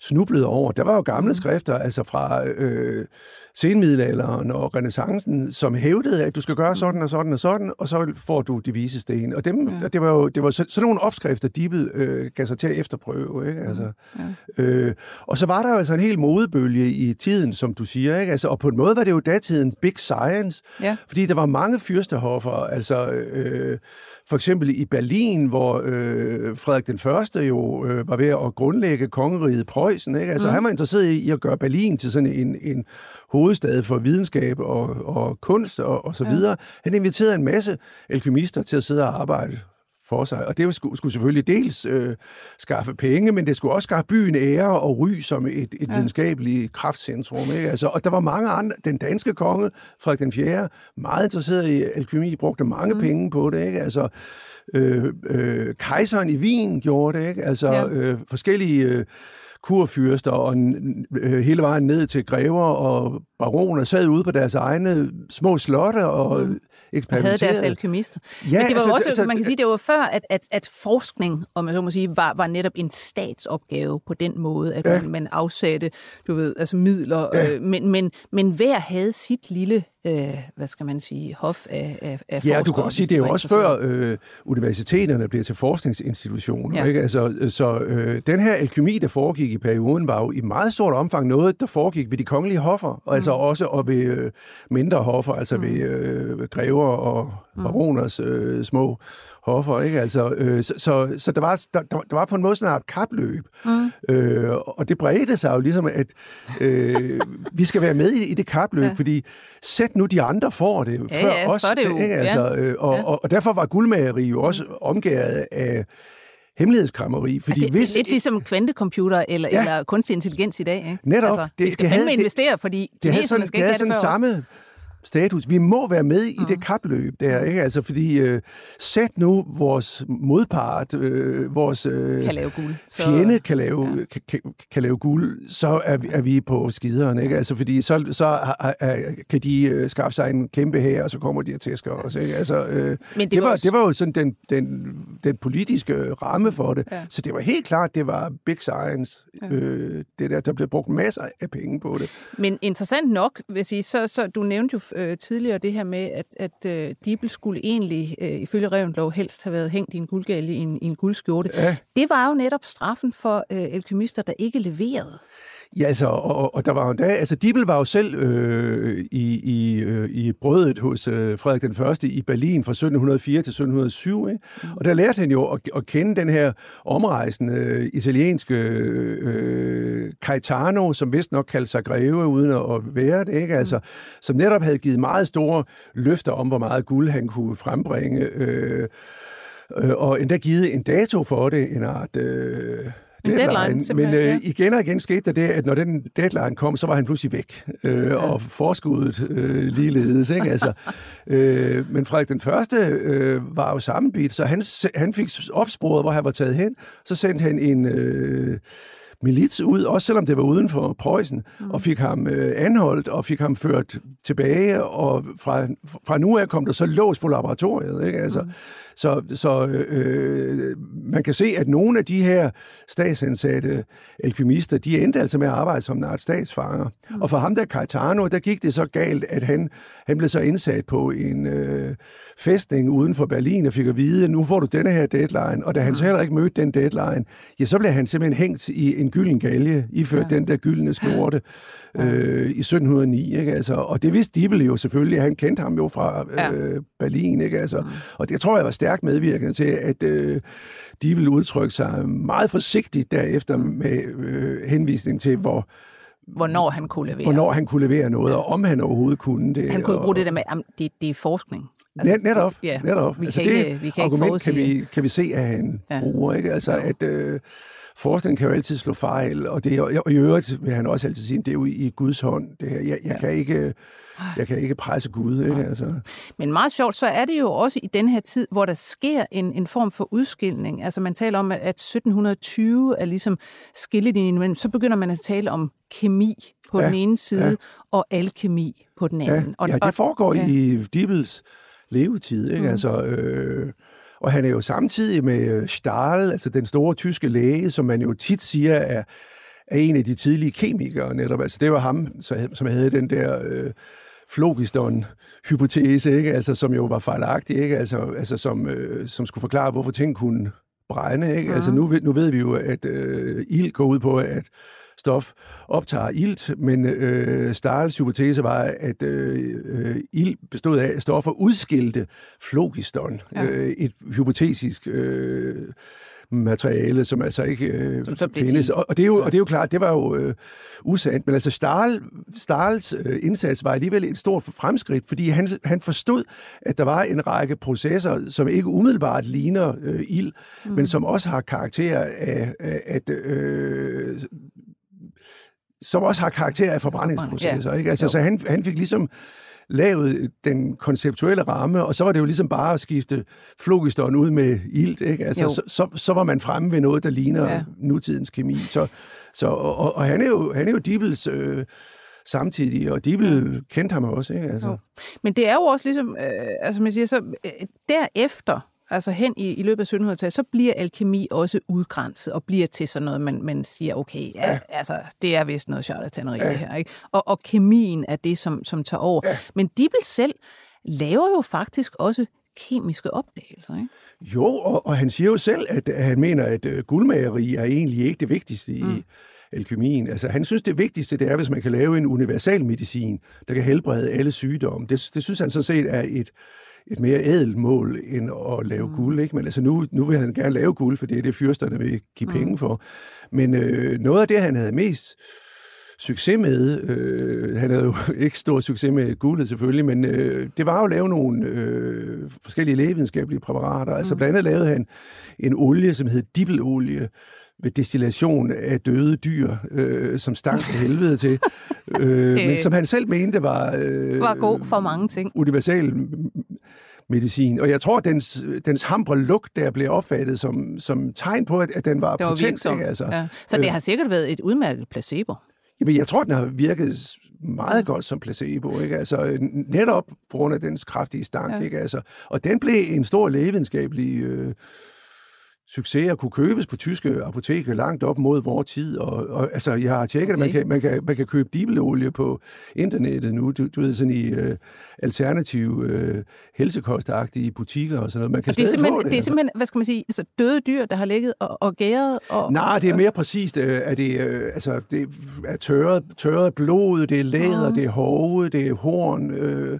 snublede over. Der var jo gamle mm. skrifter, altså fra øh, senmiddelalderen og renaissancen, som hævdede, at du skal gøre sådan og sådan og sådan, og så får du de vise sten. Og dem, ja. det var jo det var så, sådan nogle opskrifter, Dibel øh, gav sig til at efterprøve. Ikke? Altså, ja. øh, og så var der jo altså en hel modebølge i tiden, som du siger. Ikke? Altså, og på en måde var det jo datidens big science, ja. fordi der var mange fyrstehoffer, altså... Øh, for eksempel i Berlin, hvor øh, Frederik den Første jo øh, var ved at grundlægge kongeriget Preussen. Ikke? Altså, mm. han var interesseret i at gøre Berlin til sådan en, en hovedstad for videnskab og, og kunst og, og så videre. Ja. Han inviterede en masse alkymister til at sidde og arbejde for sig. Og det skulle, skulle selvfølgelig dels øh, skaffe penge, men det skulle også skaffe byen ære og ry som et, et ja. videnskabeligt kraftcentrum. Ikke? Altså, og der var mange andre. Den danske konge, Frederik den 4., meget interesseret i alkemi, brugte mange mm. penge på det. Ikke? Altså, øh, øh, kejseren i Wien gjorde det. Ikke? Altså, ja. øh, forskellige... Øh, kurfyrster og øh, hele vejen ned til grever og baroner sad ude på deres egne små slotte og mm eksperimenterede. Havde deres alkymister. Ja, Men det var altså, også, altså, man kan sige, det var før, at, at, at forskning, om man så må sige, var, var netop en statsopgave på den måde, at ja. man, man afsatte, du ved, altså midler, ja. øh, men, men, men hver havde sit lille øh, hvad skal man sige, hof af, af, af Ja, du kan også sige, det er jo også før øh, universiteterne bliver til forskningsinstitutioner. Ja. Ikke? Altså, så øh, den her alkymi, der foregik i perioden, var jo i meget stort omfang noget, der foregik ved de kongelige hoffer, mm. altså også og ved øh, mindre hoffer, altså mm. ved øh, grever og mm. baroners øh, små hoffer, ikke? Altså, øh, så, så, så der, var, der, der var på en måde sådan et kapløb, mm. øh, og det bredte sig jo ligesom, at øh, vi skal være med i, i det kapløb, ja. fordi sæt nu de andre får det ja, før ja, os. Så er det jo, ikke? Altså, øh, og, ja. og, og derfor var guldmageri jo også omgået af hemmelighedskrammeri. Fordi det, hvis, det er lidt ligesom kvantecomputer eller, ja. eller kunstig intelligens i dag. Ikke? Netop. Altså, det, vi skal fandme investere, fordi det, det sådan, skal det have det samme status. Vi må være med i mm. det kapløb der, ikke? Altså, fordi øh, sæt nu vores modpart, øh, vores øh, kan lave guld. Så, fjende kan lave, ja. kan, kan, lave guld, så er, er vi på skideren, ikke? Altså, fordi så, så har, kan de øh, skaffe sig en kæmpe her, og så kommer de og tæsker os, ikke? Altså, øh, Men det, det, var, også... det var jo sådan den, den, den politiske ramme for det. Ja. Så det var helt klart, det var big science, ja. øh, det der, der blev brugt masser af penge på det. Men interessant nok, vil jeg sige, så, så du nævnte jo øh, tidligere det her med, at, at øh, Dibel skulle egentlig, øh, ifølge Revenlov, helst have været hængt i en guldgalge i en, i en guldskjorte. Ja. Det var jo netop straffen for øh, alkymister, der ikke leverede. Ja, altså, og, og der var jo da, altså Dibel var jo selv øh, i, i, øh, i brødet hos øh, Frederik den Første i Berlin fra 1704 til 1707, ikke? Mm. og der lærte han jo at, at kende den her omrejsende øh, italienske øh, Caetano, som vist nok kaldte sig greve, uden at være det, ikke? Altså, mm. som netop havde givet meget store løfter om, hvor meget guld han kunne frembringe, øh, øh, og endda givet en dato for det, en art... Øh, deadline, deadline men øh, ja. igen og igen skete der det, at når den deadline kom, så var han pludselig væk. Øh, ja. Og forskuddet øh, ligeledes. Ikke? Altså, øh, men Frederik den Første øh, var jo sammenbit, så han, han fik opsporet, hvor han var taget hen. Så sendte han en... Øh, milits ud, også selvom det var uden for Preussen, mm. og fik ham øh, anholdt og fik ham ført tilbage, og fra, fra nu af kom der så lås på laboratoriet. Ikke? Altså, mm. Så, så øh, man kan se, at nogle af de her statsansatte alkymister, de endte altså med at arbejde som nart statsfanger. Mm. Og for ham der Caetano, der gik det så galt, at han, han blev så indsat på en øh, festning uden for Berlin og fik at vide, nu får du denne her deadline. Og da han så mm. heller ikke mødte den deadline, ja, så blev han simpelthen hængt i en gylden galge, iført ja. den der gyldne skjorte øh, i 1709. Ikke? Altså, og det vidste Dibble jo selvfølgelig, han kendte ham jo fra øh, Berlin. Ikke? Altså, mm. Og det tror jeg var stærkt medvirkende til, at øh, de ville udtrykke sig meget forsigtigt derefter med øh, henvisning til, hvor hvornår han kunne levere. Hvornår han kunne levere noget, og om han overhovedet kunne det. Han kunne og, bruge det der med, at det, det er forskning. Altså, netop, ja, netop. Vi altså, kan det ikke, vi kan argument ikke kan vi, kan vi se, at han ja. bruger. Ikke? Altså, at øh, forskning kan jo altid slå fejl, og, det, og, og i øvrigt vil han også altid sige, at det er jo i Guds hånd. Det her. Jeg, jeg, ja. kan ikke, jeg kan ikke presse Gud. Ikke? Altså. Men meget sjovt, så er det jo også i den her tid, hvor der sker en, en form for udskilning. Altså man taler om, at 1720 er ligesom skillelinjen, men så begynder man at tale om kemi på ja, den ene side, ja. og alkemi på den anden. Ja, og, ja det foregår ja. i Dibels levetid. Ikke? Mm. Altså, øh, og han er jo samtidig med øh, Stahl, altså den store tyske læge, som man jo tit siger er, er en af de tidlige kemikere netop. Altså det var ham, som havde den der øh, flogiston-hypotese, ikke? Altså, som jo var fejlagtig, ikke? Altså, altså som, øh, som skulle forklare, hvorfor ting kunne brænde. Ikke? Ja. Altså, nu, nu ved vi jo, at øh, ild går ud på, at stof optager ilt, men øh, Stahls hypotese var, at øh, øh, ilt bestod af stoffer udskilte flogiston. Ja. Øh, et hypotetisk øh, materiale, som altså ikke øh, som findes. Og, og, det er jo, og det er jo klart, det var jo øh, usandt, men altså Stahl, Stahls øh, indsats var alligevel et stort fremskridt, fordi han, han forstod, at der var en række processer, som ikke umiddelbart ligner øh, ild, mm. men som også har karakter af, af at øh, som også har karakter af forbrændingsprocesser. Ikke? Altså, så han, han fik ligesom lavet den konceptuelle ramme, og så var det jo ligesom bare at skifte flogiston ud med ilt, ikke? Altså, så, så, så var man fremme ved noget, der ligner ja. nutidens kemi. Så, så, og, og han er jo, han er jo Dibbles øh, samtidig, og Dibble kendte ham også, ikke? Altså. Jo. Men det er jo også ligesom, øh, altså man siger, så øh, derefter, altså hen i, i løbet af 1700-tallet, så bliver alkemi også udgrænset og bliver til sådan noget, man, man siger, okay, ja, ja. altså, det er vist noget charlataneri ja. det her, ikke? Og, og kemien er det, som, som tager over. Ja. Men Dibbel selv laver jo faktisk også kemiske opdagelser, ikke? Jo, og, og han siger jo selv, at, at han mener, at uh, guldmageri er egentlig ikke det vigtigste i mm. alkemien. Altså, han synes, det vigtigste, det er, hvis man kan lave en universal medicin, der kan helbrede alle sygdomme. Det, det synes han sådan set er et, et mere ædelt mål end at lave mm. guld. Ikke? Men altså nu, nu vil han gerne lave guld, for det er det, fyrsterne vil give mm. penge for. Men øh, noget af det, han havde mest succes med, øh, han havde jo ikke stor succes med guldet selvfølgelig, men øh, det var jo at lave nogle øh, forskellige lægevidenskabelige præparater. Altså, mm. Altså blandt andet lavede han en olie, som hed dibbelolie, ved destillation af døde dyr, øh, som stank af helvede til, øh, men som han selv mente var... Øh, var god for mange ting. Universal medicin. Og jeg tror, at dens, dens hambre lugt der blev opfattet som, som tegn på, at, at den var, det var potent. Ikke? Altså, ja. Så det øh, har sikkert været et udmærket placebo. Jamen, jeg tror, den har virket meget godt som placebo, ikke? Altså, netop på grund af dens kraftige stank, ja. ikke? Altså, og den blev en stor lægevidenskabelig øh, succes at kunne købes på tyske apoteker langt op mod vores tid. Og, og altså, jeg har tjekket, okay. at man kan, man, kan, man kan købe dibelolie på internettet nu. Du, du ved, sådan i uh, alternative uh, helsekostagtige butikker og sådan noget. Man kan og det er simpelthen, det. det er simpelthen, hvad skal man sige, altså døde dyr, der har ligget og, og gæret? Og, Nej, det er mere præcist. Uh, er det, uh, altså, det er tørret, tørret blod, det er læder, uh. det er hove, det er horn, uh,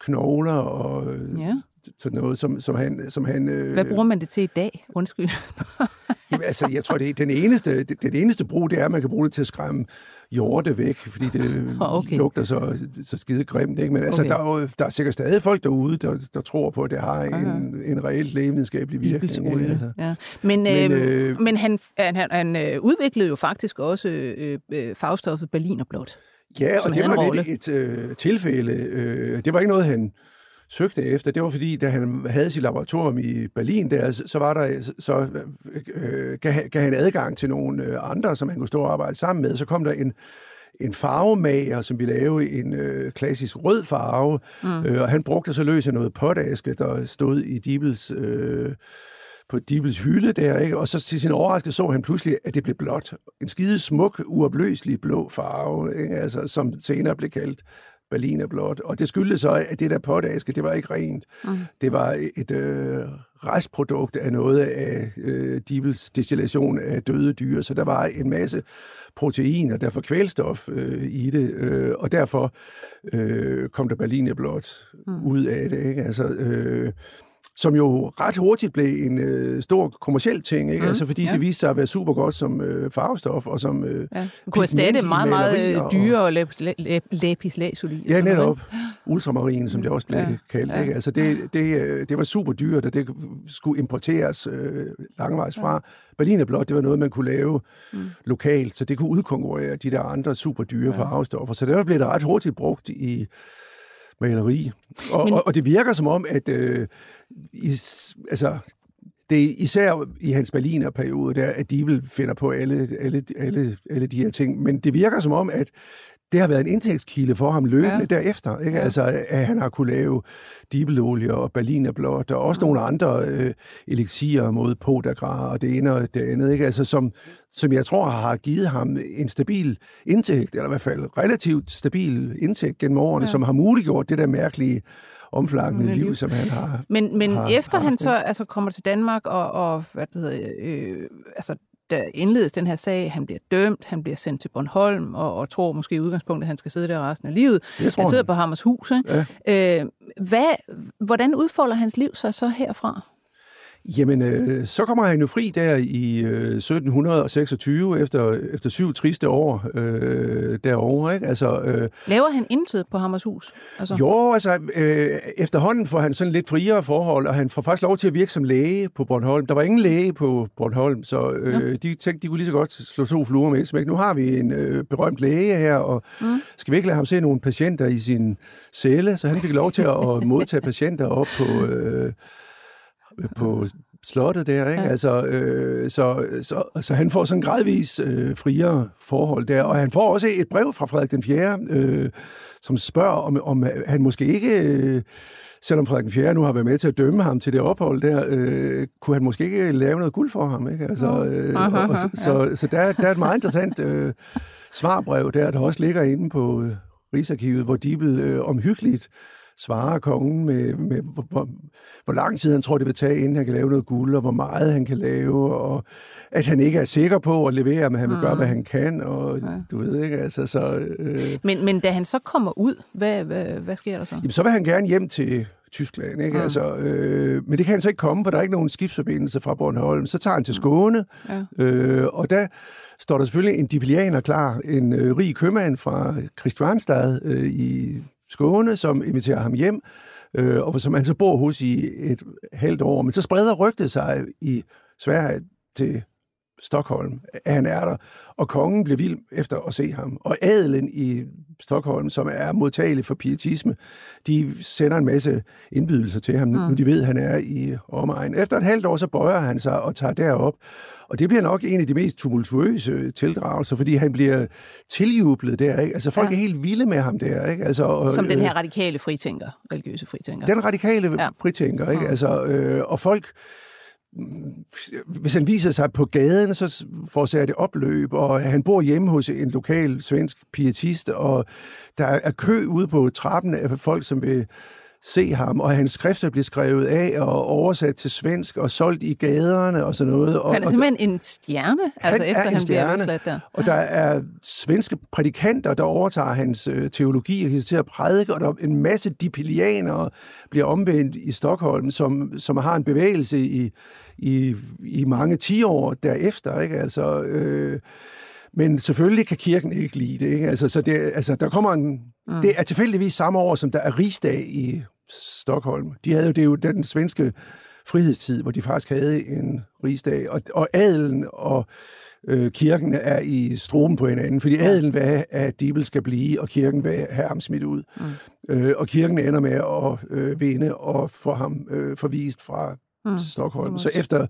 knogler og... Ja sådan noget, som, som han... Som han øh... Hvad bruger man det til i dag? Undskyld. Jamen, altså, jeg tror, det er den eneste, det, den eneste brug, det er, at man kan bruge det til at skræmme hjorte væk, fordi det okay. lugter så, så skide grimt. Ikke? Men altså, okay. der, er jo, der er sikkert stadig folk derude, der, der tror på, at det har en, okay. en reelt lægevidenskabelig virkning. Ikke? Altså. Ja. Men, men, øh, øh, men han, han, han øh, udviklede jo faktisk også øh, øh, fagstoffet Berlinerblåt. Ja, og det var lidt et øh, tilfælde. Øh, det var ikke noget, han søgte efter, det var fordi, da han havde sit laboratorium i Berlin, der, så var der, så øh, gav, gav han adgang til nogle øh, andre, som han kunne stå og arbejde sammen med. Så kom der en, en farvemager, som ville lave en øh, klassisk rød farve, mm. øh, og han brugte så løs af noget potaske, der stod i Dibels... Øh, på Dibels hylde der, ikke? og så til sin overraskelse så han pludselig, at det blev blåt. En skide smuk, uopløselig blå farve, ikke? Altså, som senere blev kaldt Berlinerblåt. Og det skyldtes så, at det der potaske, det var ikke rent. Mm. Det var et øh, restprodukt af noget af øh, Dibels destillation af døde dyr, så der var en masse proteiner, derfor kvælstof øh, i det, øh, og derfor øh, kom der Berlinerblåt mm. ud af det. Ikke? Altså, øh, som jo ret hurtigt blev en øh, stor kommersiel ting, ikke? Mm, altså fordi ja. det viste sig at være super godt som øh, farvestof og som øh, ja. kunne erstatte meget, meget dyre og lapis lazuli. Ja, netop. Ultramarin, som det også blev ja. kaldt. Ja. Ikke? Altså det, det, øh, det var super dyrt, og det skulle importeres øh, langvejs fra. Ja. Berlinerblåt, det var noget, man kunne lave mm. lokalt, så det kunne udkonkurrere de der andre super dyre ja. farvestoffer. Så det blev det ret hurtigt brugt i maleri. Og, Men... og, og det virker som om, at øh, is, altså, det er især i hans Berliner-periode, der, at Dibel finder på alle, alle, alle, alle de her ting. Men det virker som om, at det har været en indtægtskilde for ham løbende ja. derefter. Ikke? Ja. Altså, at han har kunne lave dibelolie og berlinerblåt, og også ja. nogle andre øh, elixier mod podagra og det ene og det andet, ikke? Altså, som, som jeg tror har givet ham en stabil indtægt, eller i hvert fald relativt stabil indtægt gennem årene, ja. som har muliggjort det der mærkelige omflakkende liv, liv, som han har Men, men har, efter har han så altså, kommer til Danmark og, og hvad det hedder, øh, altså, der indledes den her sag, han bliver dømt, han bliver sendt til Bornholm, og, og tror måske i udgangspunktet, at han skal sidde der resten af livet. Han sidder han. på Hammers hus. Ikke? Ja. Øh, hvad, hvordan udfolder hans liv sig så herfra? Jamen, øh, så kommer han jo fri der i øh, 1726, efter, efter syv triste år øh, derovre, ikke? Altså, øh, Laver han intet på Hammers hus? Altså, jo, altså, øh, efterhånden får han sådan lidt friere forhold, og han får faktisk lov til at virke som læge på Bornholm. Der var ingen læge på Bornholm, så øh, ja. de tænkte, de kunne lige så godt slå to fluer med et smæk. Nu har vi en øh, berømt læge her, og mm. skal vi ikke lade ham se nogle patienter i sin celle? Så han fik lov til at modtage patienter op på... Øh, på slottet der, ikke? Ja. Altså, øh, så, så, så han får sådan gradvis øh, friere forhold der, og han får også et brev fra Frederik den 4., øh, som spørger, om, om han måske ikke, øh, selvom Frederik den 4. nu har været med til at dømme ham til det ophold der, øh, kunne han måske ikke lave noget guld for ham, ikke? Altså, øh, aha, aha, og, så, ja. så, så der, der er et meget interessant øh, svarbrev der, der også ligger inde på øh, Rigsarkivet, hvor Dibel øh, omhyggeligt svarer kongen med, med hvor, hvor, hvor lang tid han tror, det vil tage, inden han kan lave noget guld, og hvor meget han kan lave, og at han ikke er sikker på at levere, men han vil mm. gøre, hvad han kan, og ja. du ved ikke, altså så... Øh... Men, men da han så kommer ud, hvad, hvad, hvad sker der så? Jamen, så vil han gerne hjem til Tyskland, ikke? Mm. Altså, øh, men det kan han så ikke komme, for der er ikke nogen skibsforbindelse fra Bornholm. Så tager han til Skåne, ja. øh, og der står der selvfølgelig en dipilianer klar, en øh, rig købmand fra Christianstad øh, i Skåne, som inviterer ham hjem, øh, og som han så bor hos i et halvt år. Men så spreder rygtet sig i Sverige til Stockholm, at han er der, og kongen bliver vild efter at se ham. Og adelen i Stockholm, som er modtagelig for pietisme, de sender en masse indbydelser til ham, mm. nu de ved, at han er i omegn. Efter et halvt år, så bøjer han sig og tager derop. Og det bliver nok en af de mest tumultuøse tildragelser, fordi han bliver tiljublet der. Ikke? Altså folk ja. er helt vilde med ham der. Ikke? Altså, og, Som den her radikale fritænker, religiøse fritænker. Den radikale ja. fritænker. Ikke? Ja. Altså, øh, og folk hvis han viser sig på gaden, så forårsager det opløb, og han bor hjemme hos en lokal svensk pietist, og der er kø ude på trappen af folk, som vil se ham, og hans skrifter bliver skrevet af og oversat til svensk og solgt i gaderne og sådan noget. Og, han er simpelthen en stjerne, altså efter han stjerne, bliver der. Og der er svenske prædikanter, der overtager hans øh, teologi og til at prædike, og der er en masse dipilianere bliver omvendt i Stockholm, som, som har en bevægelse i, i, i mange tiår derefter. Ikke? Altså, øh, men selvfølgelig kan kirken ikke lide det. Ikke? Altså, så det, altså, der kommer en, mm. Det er tilfældigvis samme år, som der er rigsdag i Stockholm. De havde jo, det er jo den svenske frihedstid, hvor de faktisk havde en rigsdag, og, og adelen og øh, kirken er i struben på hinanden, fordi adelen vil have, at Dibel skal blive, og kirken vil have ham smidt ud. Mm. Øh, og kirken ender med at øh, vinde og få ham øh, forvist fra mm. Stockholm. Så efter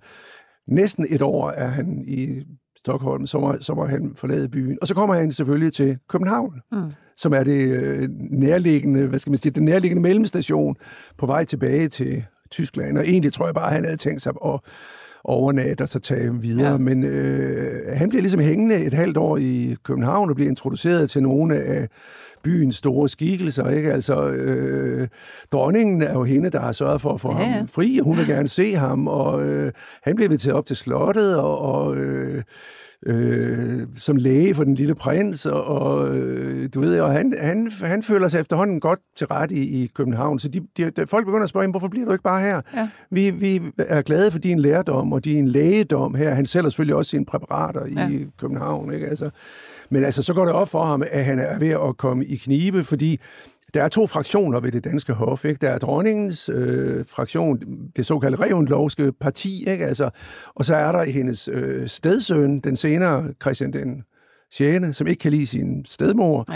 næsten et år er han i Stockholm, så må, så må han forlade byen. Og så kommer han selvfølgelig til København, mm. som er det øh, nærliggende, hvad skal man sige, den nærliggende mellemstation på vej tilbage til Tyskland. Og egentlig tror jeg bare, at han havde tænkt sig at overnatte og så tage videre. Ja. Men øh, han bliver ligesom hængende et halvt år i København og bliver introduceret til nogle af byens store skikkelser. Ikke? Altså, øh, dronningen er jo hende, der har sørget for at få ja, ja. ham fri, og hun vil gerne se ham, og øh, han bliver inviteret op til slottet, og, og øh, øh, som læge for den lille prins, og, og øh, du ved, og han, han, han føler sig efterhånden godt til ret i, i København, så de, de, de, folk begynder at spørge hvorfor bliver du ikke bare her? Ja. Vi, vi er glade for din lærdom og din lægedom her. Han sælger selvfølgelig også sine præparater ja. i København, ikke? Altså, men altså, så går det op for ham, at han er ved at komme i knibe, fordi der er to fraktioner ved det danske hof. Ikke? Der er dronningens øh, fraktion, det såkaldte Revendlovske parti, ikke? Altså, og så er der hendes øh, stedsøn, den senere Christian den 6., som ikke kan lide sin stedmor,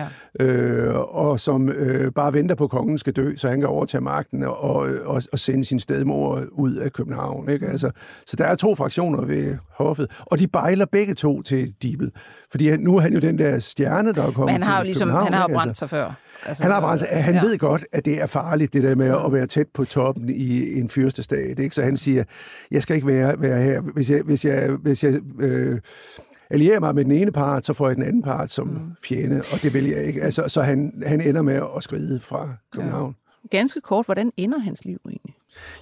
ja. øh, og som øh, bare venter på, at kongen skal dø, så han kan overtage magten og, og, og sende sin stedmor ud af København. Ikke? Altså, så der er to fraktioner ved hoffet, og de bejler begge to til Dibel. Fordi nu er han jo den der stjerne, der er kommet Men han har jo ligesom, han har jo brændt altså. sig før. Altså, han har brændt sig. Han ja. ved godt, at det er farligt, det der med at være tæt på toppen i en fyrstestat. Ikke? Så han siger, jeg skal ikke være, være her. Hvis jeg, hvis jeg, hvis jeg øh, allierer mig med den ene part, så får jeg den anden part som mm. fjende, og det vil jeg ikke. Altså, så han, han ender med at skride fra København. ganske kort, hvordan ender hans liv egentlig?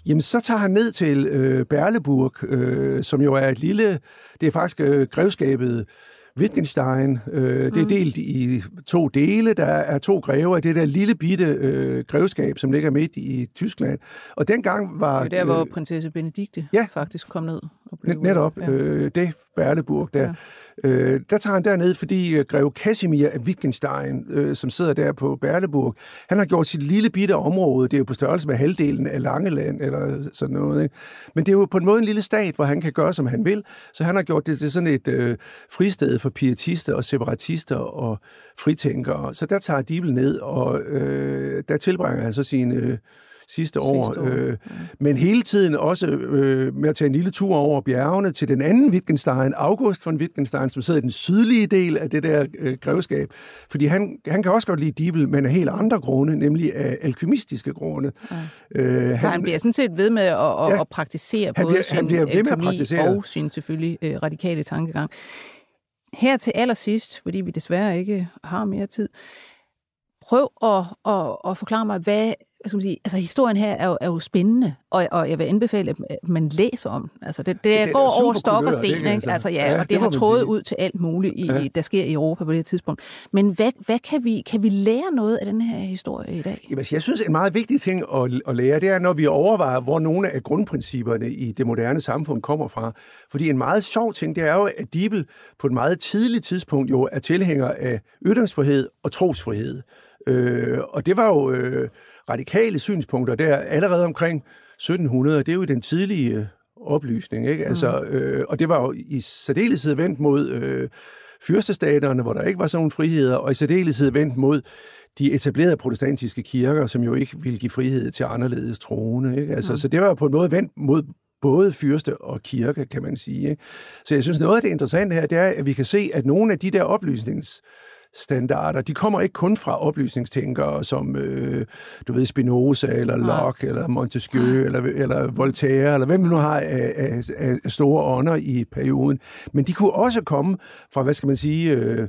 Jamen, så tager han ned til øh, Berleburg, øh, som jo er et lille... Det er faktisk øh, grevskabet Wittgenstein. Øh, det er mm. delt i to dele. Der er to grever i det der lille bitte øh, grevskab, som ligger midt i Tyskland. Og dengang var... Det er der, hvor øh, prinsesse Benedikte ja, faktisk kom ned. Og blev, netop. Ja. Øh, det Berleburg der. Ja. Øh, der tager han derned, fordi øh, greve Casimir af Wittgenstein, øh, som sidder der på Berleburg, han har gjort sit lille bitte område, det er jo på størrelse med halvdelen af Langeland, eller sådan noget. Ikke? Men det er jo på en måde en lille stat, hvor han kan gøre, som han vil. Så han har gjort det til sådan et øh, fristed for pietister og separatister og fritænkere. Så der tager Dibel ned, og øh, der tilbringer han så sine... Øh, sidste år. Sidste år. Øh, ja. Men hele tiden også øh, med at tage en lille tur over bjergene til den anden Wittgenstein, August von Wittgenstein, som sidder i den sydlige del af det der øh, grevskab. Fordi han, han kan også godt lide Dibel, men af helt andre grunde, nemlig af alkymistiske grunde. Ja. Øh, han, Så han bliver sådan set ved med at, at, ja, at praktisere både bliver, sin han bliver ved med at praktisere. og sin selvfølgelig øh, radikale tankegang. Her til allersidst, fordi vi desværre ikke har mere tid, prøv at, at, at forklare mig, hvad hvad skal man sige, altså historien her er jo, er jo spændende, og, og jeg vil anbefale, at man læser om Altså det, det, det går over stok og sten, ikke? Altså. altså ja, ja, og det, det har trådet ud til alt muligt, i, ja. der sker i Europa på det her tidspunkt. Men hvad, hvad kan, vi, kan vi lære noget af den her historie i dag? Jamen, jeg synes, en meget vigtig ting at, at lære, det er, når vi overvejer, hvor nogle af grundprincipperne i det moderne samfund kommer fra. Fordi en meget sjov ting, det er jo, at Dibel på et meget tidligt tidspunkt jo er tilhænger af ytringsfrihed og trosfrihed. Øh, og det var jo... Øh, radikale synspunkter der allerede omkring 1700. Det er jo den tidlige øh, oplysning, ikke? Altså, mm. øh, og det var jo i særdeleshed vendt mod øh, fyrstestaterne, hvor der ikke var sådan nogle friheder, og i særdeleshed vendt mod de etablerede protestantiske kirker, som jo ikke ville give frihed til anderledes troende. Ikke? Altså, mm. Så det var på en måde vendt mod både fyrste og kirke, kan man sige. Ikke? Så jeg synes, noget af det interessante her, det er, at vi kan se, at nogle af de der oplysnings standarder, de kommer ikke kun fra oplysningstænkere som, øh, du ved, Spinoza, eller Locke, eller Montesquieu, eller, eller Voltaire, eller hvem nu har af, af, af store ånder i perioden. Men de kunne også komme fra, hvad skal man sige, øh,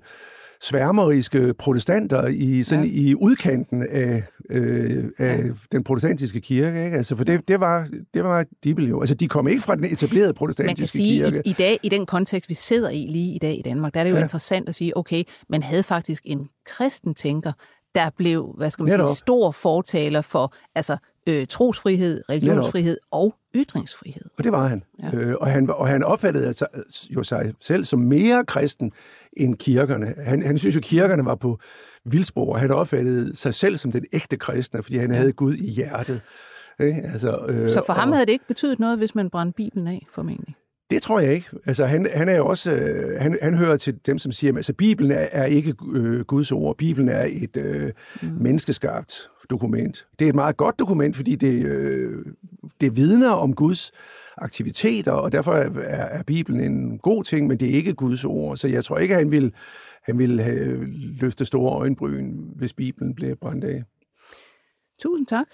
sværmeriske protestanter i, sådan, ja. i udkanten af, øh, af ja. den protestantiske kirke. Ikke? Altså, for det, det, var, det var Dibel jo. Altså, de kom ikke fra den etablerede protestantiske kirke. Man kan sige, i, i dag, i den kontekst, vi sidder i lige i dag i Danmark, der er det jo ja. interessant at sige, okay, man havde faktisk en kristen tænker, der blev, hvad skal man Netop. sige, stor fortaler for altså, øh, trosfrihed, religionsfrihed og ytringsfrihed. Og det var han. Ja. Øh, og han. Og han opfattede sig, jo sig selv som mere kristen end kirkerne. Han, han synes jo, kirkerne var på vildspor. Han opfattede sig selv som den ægte kristne, fordi han ja. havde Gud i hjertet. Ikke? Altså, øh, Så for ham og, havde det ikke betydet noget, hvis man brændte Bibelen af, formentlig? Det tror jeg ikke. Altså, han, han er jo også, øh, han, han hører til dem, som siger, at altså, Bibelen er, er ikke øh, Guds ord. Bibelen er et øh, mm. menneskeskabt dokument. Det er et meget godt dokument, fordi det, øh, det vidner om Guds aktiviteter, og derfor er, er Bibelen en god ting, men det er ikke Guds ord. Så jeg tror ikke, at han vil, han vil have løfte store øjenbryn, hvis Bibelen bliver brændt af. Tusind tak.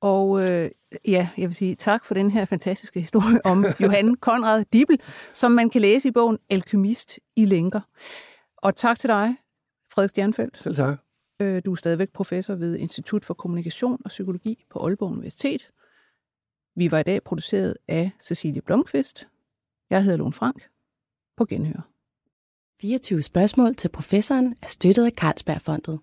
Og øh, ja, jeg vil sige tak for den her fantastiske historie om Johan Konrad Dibel, som man kan læse i bogen Alkymist i lænker. Og tak til dig, Frederik Stjernfeldt. Selv tak. Øh, du er stadigvæk professor ved Institut for Kommunikation og Psykologi på Aalborg Universitet. Vi var i dag produceret af Cecilie Blomqvist. Jeg hedder Lone Frank. På genhør. 24 spørgsmål til professoren er støttet af Carlsbergfondet.